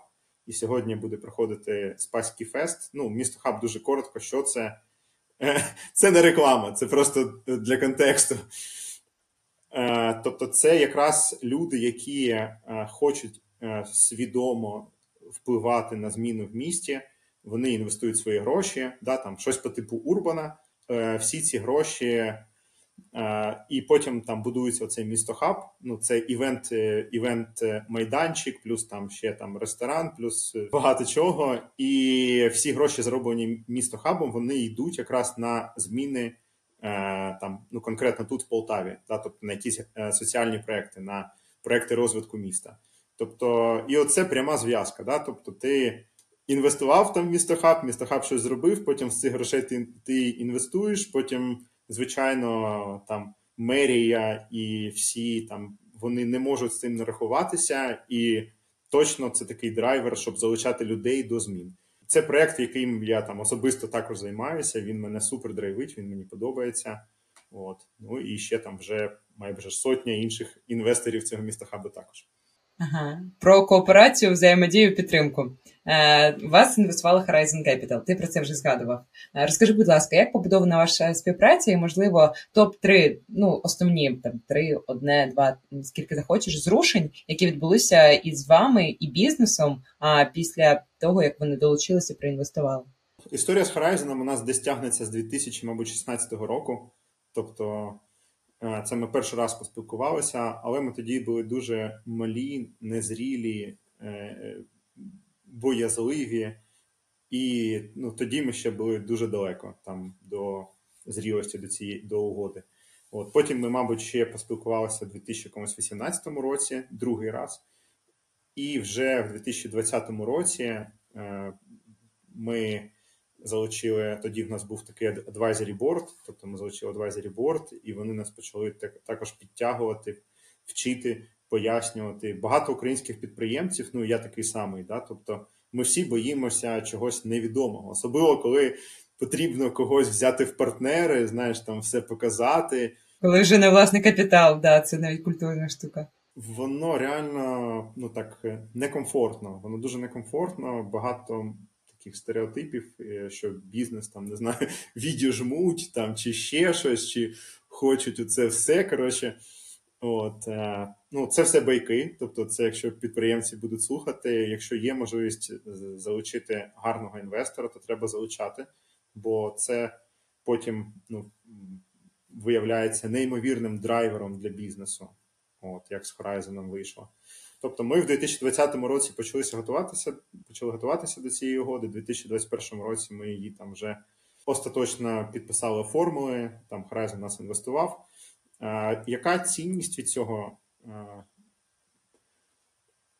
і сьогодні буде проходити Спаський фест. Ну, місто Хаб дуже коротко. Що це? Це не реклама, це просто для контексту. Е, тобто, це якраз люди, які е, хочуть Е, свідомо впливати на зміну в місті. Вони інвестують свої гроші, да, там щось по типу Урбана. Е, всі ці гроші, е, і потім там будується оцей місто хаб. Ну, це івент, івент майданчик, плюс там ще там ресторан, плюс багато чого. І всі гроші, зароблені місто хабом, вони йдуть якраз на зміни там, ну конкретно тут в Полтаві, да, тобто на якісь соціальні проекти, на проекти розвитку міста. Тобто, і оце пряма зв'язка. Да? Тобто, ти інвестував там в місто хаб, місто хаб щось зробив, потім з цих грошей ти ти інвестуєш, потім, звичайно, там мерія і всі там вони не можуть з цим не рахуватися, і точно це такий драйвер, щоб залучати людей до змін. Це проект, яким я там особисто також займаюся. Він мене супер драйвить, він мені подобається. От. Ну і ще там вже майже сотня інших інвесторів цього міста хабу також. Ага. Про кооперацію, взаємодію, підтримку. Е, Вас інвестувала Horizon Capital, Ти про це вже згадував. Е, розкажи, будь ласка, як побудована ваша співпраця, і можливо топ 3 ну основні там три, одне, два, скільки захочеш, зрушень, які відбулися із вами і бізнесом. А після того як вони долучилися, проінвестували. Історія з Horizon у нас десь тягнеться з 2016 року. Тобто це ми перший раз поспілкувалися, але ми тоді були дуже малі, незрілі, е, боязливі, і ну, тоді ми ще були дуже далеко там до зрілості до цієї до угоди. От Потім ми, мабуть, ще поспілкувалися у 2018 році, другий раз. І вже в 2020 році е, ми залучили. Тоді в нас був такий advisory board, тобто ми залучили advisory board, і вони нас почали також підтягувати, вчити, пояснювати. Багато українських підприємців, ну я такий самий, да, тобто ми всі боїмося чогось невідомого, особливо коли потрібно когось взяти в партнери, знаєш, там все показати. Коли вже не власний капітал, да, це навіть культурна штука. Воно реально ну так некомфортно. Воно дуже некомфортно. Багато таких стереотипів, е, що бізнес там не знаю, відіжмуть там чи ще щось, чи хочуть оце все. Коротше, от е, ну це все байки. Тобто, це якщо підприємці будуть слухати, якщо є можливість залучити гарного інвестора, то треба залучати, бо це потім ну, виявляється неймовірним драйвером для бізнесу. От як з Horizon вийшло. Тобто ми в 2020 році почалися готуватися, почали готуватися до цієї угоди. У 2021 році ми її там вже остаточно підписали формули. Там Horizon нас інвестував. А, Яка цінність від цього? А,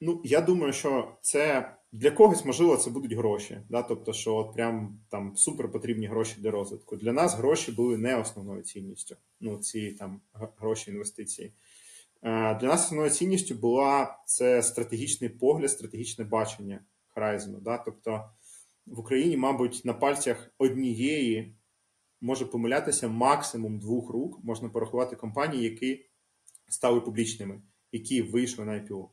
ну, я думаю, що це для когось можливо це будуть гроші. Да? Тобто, що от прям там супер потрібні гроші для розвитку. Для нас гроші були не основною цінністю. Ну, ці там гроші інвестиції. Е, для нас основною цінністю була це стратегічний погляд, стратегічне бачення Horizon. Да? Тобто в Україні, мабуть, на пальцях однієї може помилятися максимум двох рук, можна порахувати компанії, які стали публічними, які вийшли на IPO.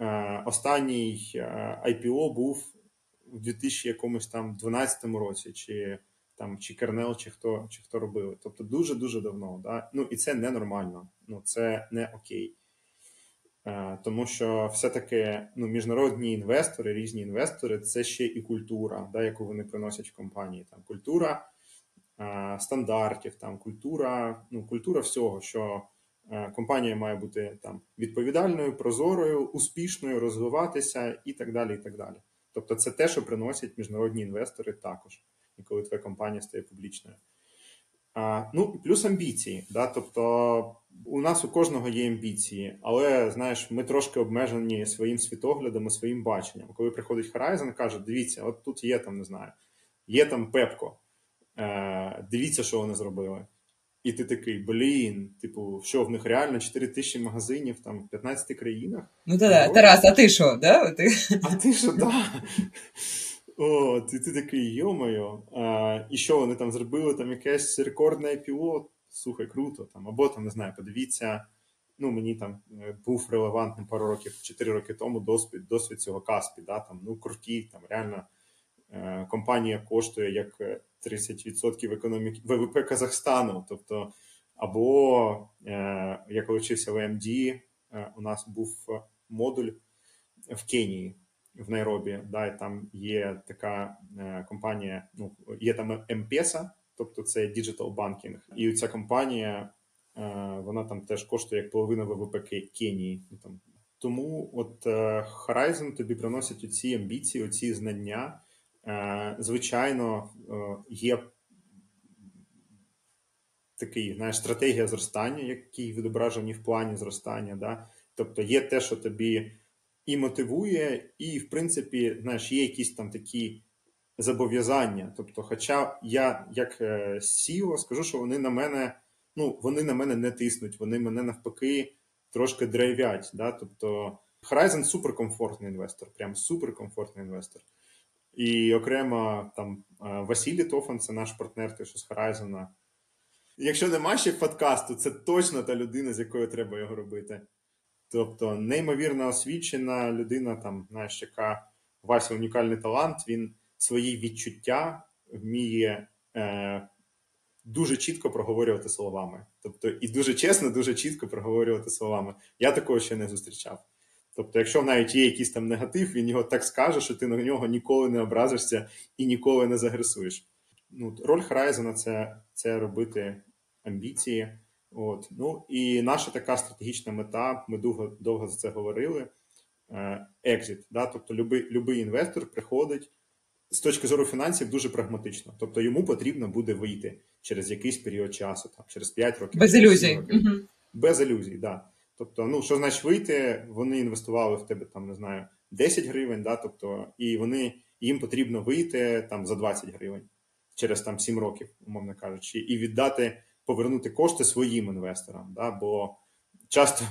Е, останній е, IPO був у 2012 році. чи там чи Кернел, чи хто чи хто робили. Тобто дуже-дуже давно. Да? Ну І це ненормально, ну це не окей. Е, Тому що все-таки ну, міжнародні інвестори, різні інвестори це ще і культура, да, яку вони приносять в компанії. Там Культура е, стандартів, там культура, ну, культура всього, що е, компанія має бути там відповідальною, прозорою, успішною, розвиватися і так далі. і так далі. Тобто, це те, що приносять міжнародні інвестори також і коли твоя компанія стає публічною. А, Ну, плюс амбіції. Да? Тобто у нас у кожного є амбіції, але знаєш, ми трошки обмежені своїм світоглядом і своїм баченням. Коли приходить Horizon, каже: дивіться, от тут є там, не знаю, є там Пепко. Е, Дивіться, що вони зробили. І ти такий, блін, типу, що в них реально 4 тисячі магазинів там в 15 країнах? Ну так, да, Тарас, а ти що? Да? А ти що, да? От, і ти такий, йомайо, і що вони там зробили? Там якесь рекордне IPO, слухай, круто. там, Або там, не знаю, подивіться. Ну, мені там е, був релевантним пару років, 4 роки тому досвід досвід цього Каспі. Да, там, ну, круті, там реально е, компанія коштує як 30% економіки ВВП Казахстану. Тобто, або е, я коли вчився в АМД, е, у нас був модуль в Кенії в Найробі, да, і там є така е, компанія, ну є там M-Pesa, тобто це Digital Banking. І ця компанія е, вона там теж коштує як половина ВВП Кенії. Ну, там. Тому от е, Horizon тобі приносить оці амбіції, оці знання. Звичайно, є такий знаєш, стратегія зростання, які відображені в плані зростання. Да? Тобто є те, що тобі і мотивує, і, в принципі, знаєш, є якісь там такі зобов'язання. Тобто, хоча я, як е, скажу, що вони на мене, ну, вони на мене не тиснуть, вони мене навпаки трошки драйвять. Да? Тобто, Horizon суперкомфортний інвестор, прям суперкомфортний інвестор. І окремо там е, Василій Тофан, це наш партнер, той що з Horizon, Якщо нема ще подкасту, це точно та людина, з якою треба його робити. Тобто, неймовірно освічена людина, там, знаєш, яка Вася унікальний талант, він свої відчуття вміє е, дуже чітко проговорювати словами. Тобто, і дуже чесно, дуже чітко проговорювати словами. Я такого ще не зустрічав. Тобто, якщо навіть є якийсь там негатив, він його так скаже, що ти на нього ніколи не образишся і ніколи не загресуєш. Ну, Роль Харайзена це це робити амбіції. От. Ну, І наша така стратегічна мета, ми довго довго за це говорили. Екзит. Да? Тобто, любий, любий інвестор приходить з точки зору фінансів дуже прагматично. Тобто йому потрібно буде вийти через якийсь період часу, там, через 5 років. Без ілюзій. Угу. Без ілюзій, так. Да. Тобто, ну що значить вийти? Вони інвестували в тебе там, не знаю, 10 гривень, да, тобто, і вони їм потрібно вийти там за 20 гривень через там 7 років, умовно кажучи, і віддати, повернути кошти своїм інвесторам. Да, Бо часто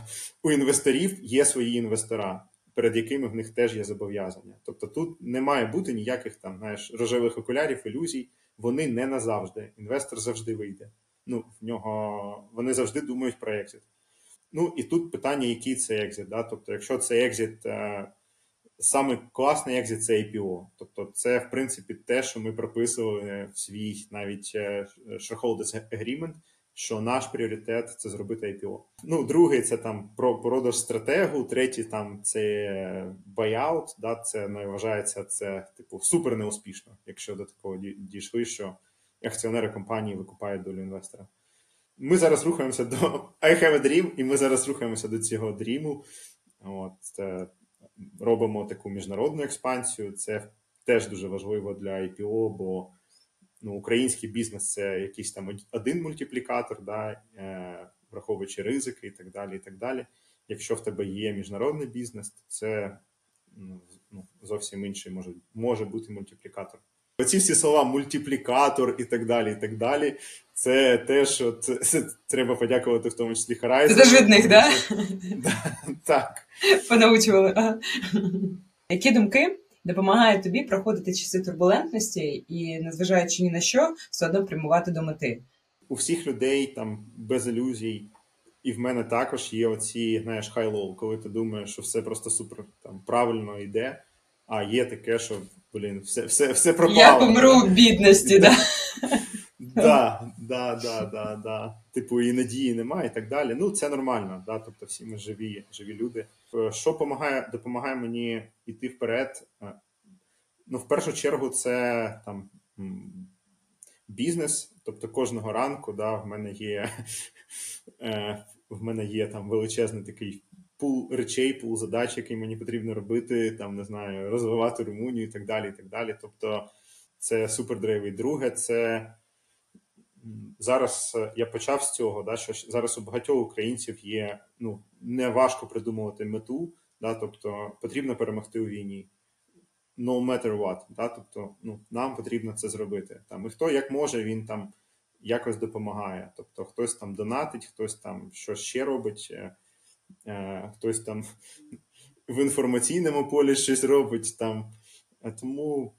у інвесторів є свої інвестора, перед якими в них теж є зобов'язання. Тобто тут не має бути ніяких там знаєш, рожевих окулярів, ілюзій. Вони не назавжди. Інвестор завжди вийде. Ну, в нього вони завжди думають про екзит. Ну і тут питання, який це екзит. Да? Тобто, якщо це екзит, саме класний екзит це IPO. Тобто, це в принципі те, що ми прописували в свій навіть е, shareholders agreement, що наш пріоритет це зробити IPO. Ну, другий це там про продаж стратегу, третій там це buyout, да, Це не вважається це типу супер неуспішно, якщо до такого дійшли, що акціонери компанії викупають долю інвестора. Ми зараз рухаємося до I have a dream, і ми зараз рухаємося до цього дріму. От, Робимо таку міжнародну експансію. Це теж дуже важливо для IPO, бо ну, український бізнес це якийсь там один мультиплікатор, да, е, враховуючи ризики і так далі. і так далі. Якщо в тебе є міжнародний бізнес, то це ну, ну зовсім інший може, може бути мультиплікатор. Оці всі слова мультиплікатор і так далі. і так далі. Це те, що це, треба подякувати в тому числі Харайзу. Це теж від них, да? так? Понаучували. Які думки допомагають тобі проходити часи турбулентності і, незважаючи ні на що, все одно прямувати до мети? У всіх людей там без ілюзій, і в мене також є оці, знаєш, хай-лоу, коли ти думаєш, що все просто супер там правильно йде, а є таке, що блін, все все, все пропало. Я помру в бідності, да. Да, да, да, да, да. Типу, і надії немає, і так далі. Ну, це нормально, да. Тобто, всі ми живі, живі люди. Е, що допомагає, допомагає мені йти вперед? Е, ну, в першу чергу, це там бізнес. Тобто, кожного ранку, да, в мене є е, в мене є там величезний такий пул речей, пул задач, які мені потрібно робити, там не знаю, розвивати Румунію і так далі. і так далі. Тобто це супер драйвий. Друге, це зараз е, я почав з цього, да, що зараз у багатьох українців є ну, не придумувати мету, да, тобто потрібно перемогти у війні. No matter what. Да, тобто ну, нам потрібно це зробити. Там, І хто як може, він там якось допомагає. Тобто хтось там донатить, хтось там щось ще робить. Е, хтось там в інформаційному полі щось робить там. Е, тому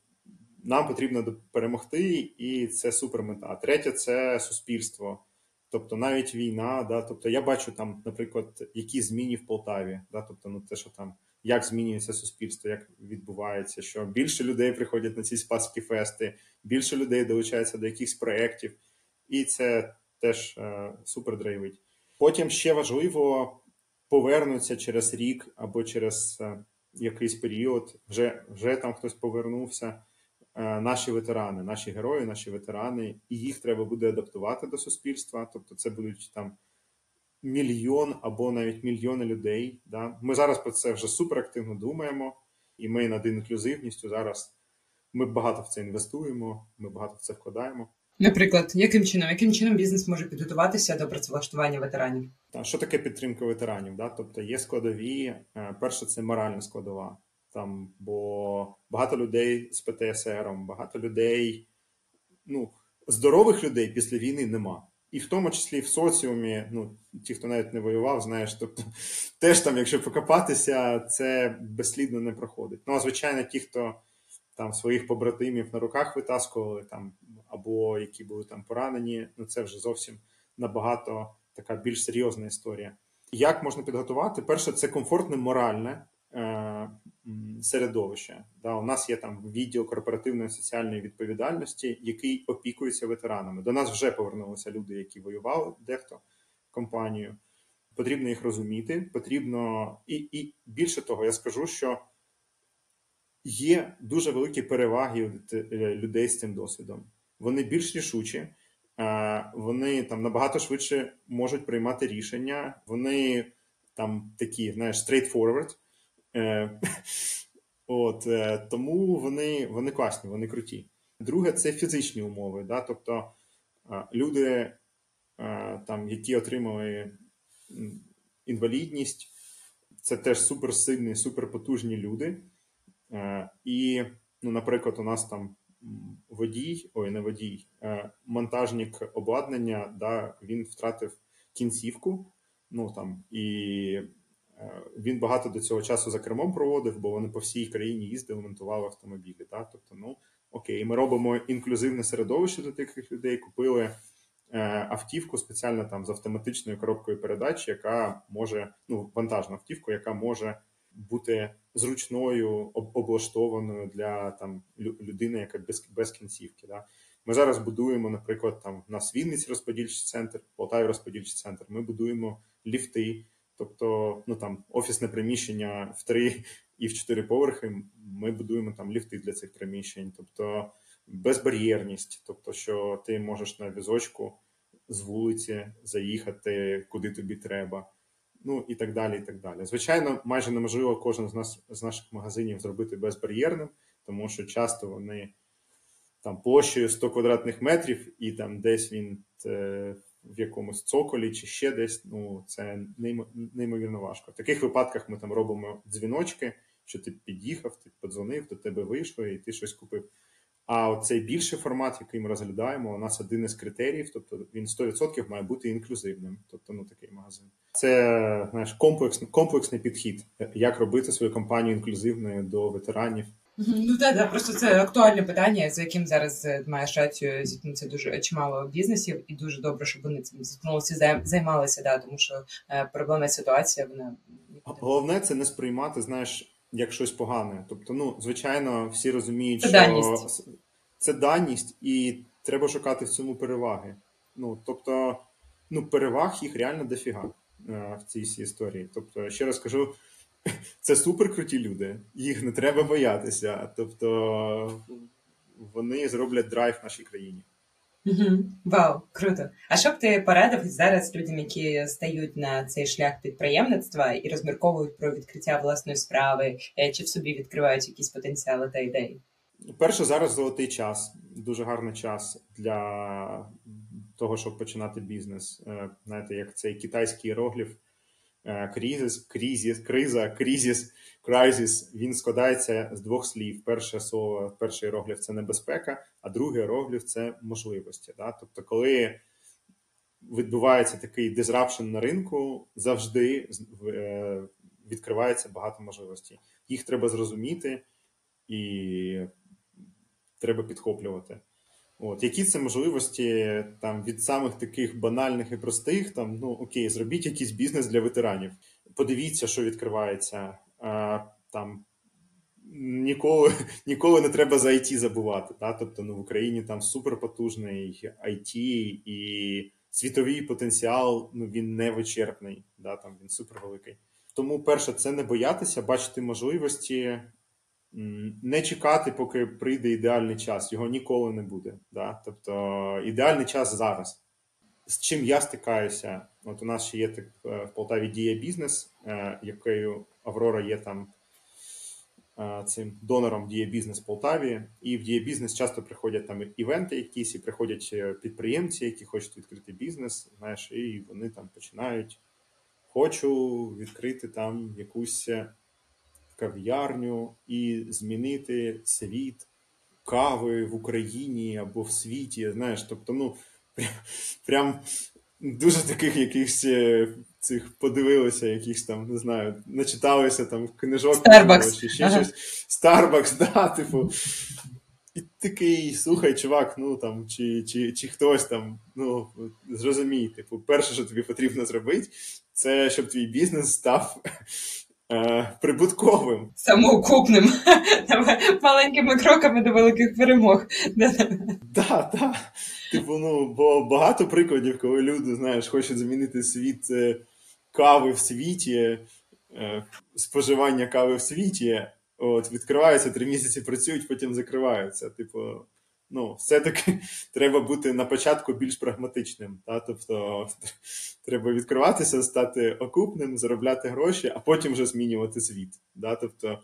нам потрібно перемогти, і це супер мета. Третє це суспільство. Тобто навіть війна, да, тобто я бачу там, наприклад, які зміни в Полтаві, да, тобто, ну те, що там як змінюється суспільство, як відбувається, що більше людей приходять на ці спаски фести, більше людей долучаються до якихось проєктів, і це теж е, супер драйвить. Потім ще важливо повернуться через рік або через е, якийсь період. Вже вже там хтось повернувся. Е, наші ветерани, наші герої, наші ветерани, і їх треба буде адаптувати до суспільства. Тобто, це будуть там мільйон або навіть мільйони людей. Да? Ми зараз про це вже суперактивно думаємо, і ми над інклюзивністю зараз ми багато в це інвестуємо, ми багато в це вкладаємо. Наприклад, яким чином яким чином бізнес може підготуватися до працевлаштування ветеранів? Що таке підтримка ветеранів? Да? Тобто є складові. Е, перше, це моральна складова. Там, бо багато людей з ПТСР, багато людей, ну здорових людей після війни нема. І в тому числі в соціумі, ну ті, хто навіть не воював, знаєш, тобто теж там, якщо покопатися, це безслідно не проходить. Ну а звичайно, ті, хто там своїх побратимів на руках витаскували там або які були там поранені, ну це вже зовсім набагато така більш серйозна історія. Як можна підготувати? Перше, це комфортне моральне е, середовище. Да, У нас є там відділ корпоративної соціальної відповідальності, який опікується ветеранами. До нас вже повернулися люди, які воювали дехто компанію. Потрібно їх розуміти. Потрібно і, і більше того, я скажу, що є дуже великі переваги людей з цим досвідом. Вони більш рішучі вони там набагато швидше можуть приймати рішення. Вони там такі, знаєш, straightforward. Е, от, е, Тому вони вони класні, вони круті. Друге, це фізичні умови. Да? Тобто люди, там, які отримали інвалідність, це теж суперсильні, суперпотужні люди. Е, і, ну, наприклад, у нас там водій, ой, не водій, е, монтажник обладнання, да, він втратив кінцівку. Ну там і е, він багато до цього часу за кермом проводив, бо вони по всій країні їздили, монтували автомобілі. Да? Тобто, ну окей, ми робимо інклюзивне середовище для таких людей. Купили е, автівку спеціально там з автоматичною коробкою передач, яка може ну вантажну автівку, яка може бути зручною облаштованою для там людини, яка без без кінцівки. Да? Ми зараз будуємо, наприклад, там на Вінниці розподільчий центр, Полтаві розподільчий центр. Ми будуємо ліфти, тобто ну там офісне приміщення в три і в чотири поверхи. Ми будуємо там ліфти для цих приміщень, тобто безбар'єрність, тобто, що ти можеш на візочку з вулиці заїхати куди тобі треба ну і так далі. і так далі. Звичайно, майже неможливо кожен з нас з наших магазинів зробити безбар'єрним, тому що часто вони там площею 100 квадратних метрів, і там десь він е, в якомусь цоколі чи ще десь. Ну це неймовірно важко. В таких випадках ми там робимо дзвіночки, що ти під'їхав, ти подзвонив, до тебе вийшло, і ти щось купив. А оцей більший формат, який ми розглядаємо, у нас один із критеріїв, тобто він 100% має бути інклюзивним. Тобто, ну такий магазин. Це знаєш, комплексний комплексний підхід, як робити свою компанію інклюзивною до ветеранів. Ну так, да, просто це актуальне питання, з яким зараз е, маєш рацію зіткнутися дуже чимало бізнесів, і дуже добре, щоб вони цим зіткнулися, займалися, да, тому що е, проблемна ситуація вона головне це не сприймати, знаєш як щось погане. Тобто, ну, звичайно, всі розуміють, це що даність. це даність, і треба шукати в цьому переваги. Ну, тобто, ну, переваг їх реально дофіга е, в цій всій історії. Тобто, ще раз кажу, це супер круті люди, їх не треба боятися. Тобто, вони зроблять драйв в нашій країні. Угу. Вау, круто! А що б ти порадив зараз людям, які стають на цей шлях підприємництва і розмірковують про відкриття власної справи, е, чи в собі відкривають якісь потенціали та ідеї? Перше, зараз золотий час, дуже гарний час для того, щоб починати бізнес. Е, знаєте, як цей китайський іерогліф, кризис, кризис, криза, кризис, кризис, він складається з двох слів. Перше слово, перший іерогліф – це небезпека, а другий іерогліф – це можливості. Да? Тобто, коли відбувається такий дизрапшн на ринку, завжди е, відкривається багато можливостей. Їх треба зрозуміти і треба підхоплювати. От, Які це можливості там від самих таких банальних і простих, там, ну окей, зробіть якийсь бізнес для ветеранів. Подивіться, що відкривається. А, там Ніколи ніколи не треба за IT забувати. Та? Тобто ну, в Україні там суперпотужний IT і світовий потенціал ну, він не вичерпний, да? там він супервеликий. Тому, перше, це не боятися, бачити можливості, не чекати, поки прийде ідеальний час. Його ніколи не буде. Да? Тобто ідеальний час зараз. З чим я стикаюся? От у нас ще є так е, в Полтаві дія бізнес, е, якою Аврора є там е, цим донором діє бізнес Полтаві, і в діє бізнес часто приходять там івенти, якісь і приходять підприємці, які хочуть відкрити бізнес. Знаєш, і вони там починають. Хочу відкрити там якусь кав'ярню і змінити світ кави в Україні або в світі. Знаєш, тобто, ну прям, дуже таких якихось е, цих подивилися, якихось там, не знаю, начиталися там книжок Starbucks. чи ще ага. щось. Starbucks, да, типу. І такий, слухай, чувак, ну там, чи чи, чи хтось там, ну зрозумій, типу, перше, що тобі потрібно зробити, це щоб твій бізнес став прибутковим. Самоокупним. Маленькими кроками до великих перемог. Так, так. Типу, ну, бо багато прикладів, коли люди, знаєш, хочуть замінити світ е, кави в світі, е, споживання кави в світі. От, Відкриваються, три місяці працюють, потім закриваються. Типу, ну, все-таки треба бути на початку більш прагматичним. Та? Тобто треба відкриватися, стати окупним, заробляти гроші, а потім вже змінювати світ. Да? Тобто,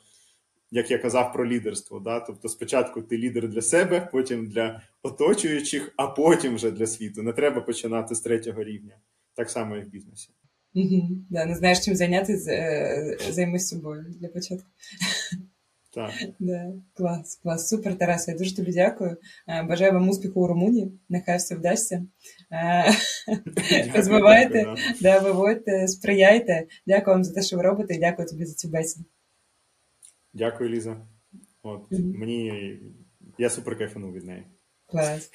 як я казав про лідерство. Да? Тобто, спочатку ти лідер для себе, потім для оточуючих, а потім вже для світу. Не треба починати з третього рівня. Так само, і в бізнесі. Угу. Да, Не знаєш, чим зайнятися, е, займись собою для початку. Так. Да, Клас, клас, супер, Тарас, я дуже тобі дякую. Е, бажаю вам успіху у Румунії. Нехай все вдасться. Е, розвивайте, да, виводьте, сприяйте. Дякую вам за те, що ви робите, і дякую тобі за цю бесіду. Дякую, Ліза. От, mm-hmm. Мені я супер кайфанув від неї. Клас.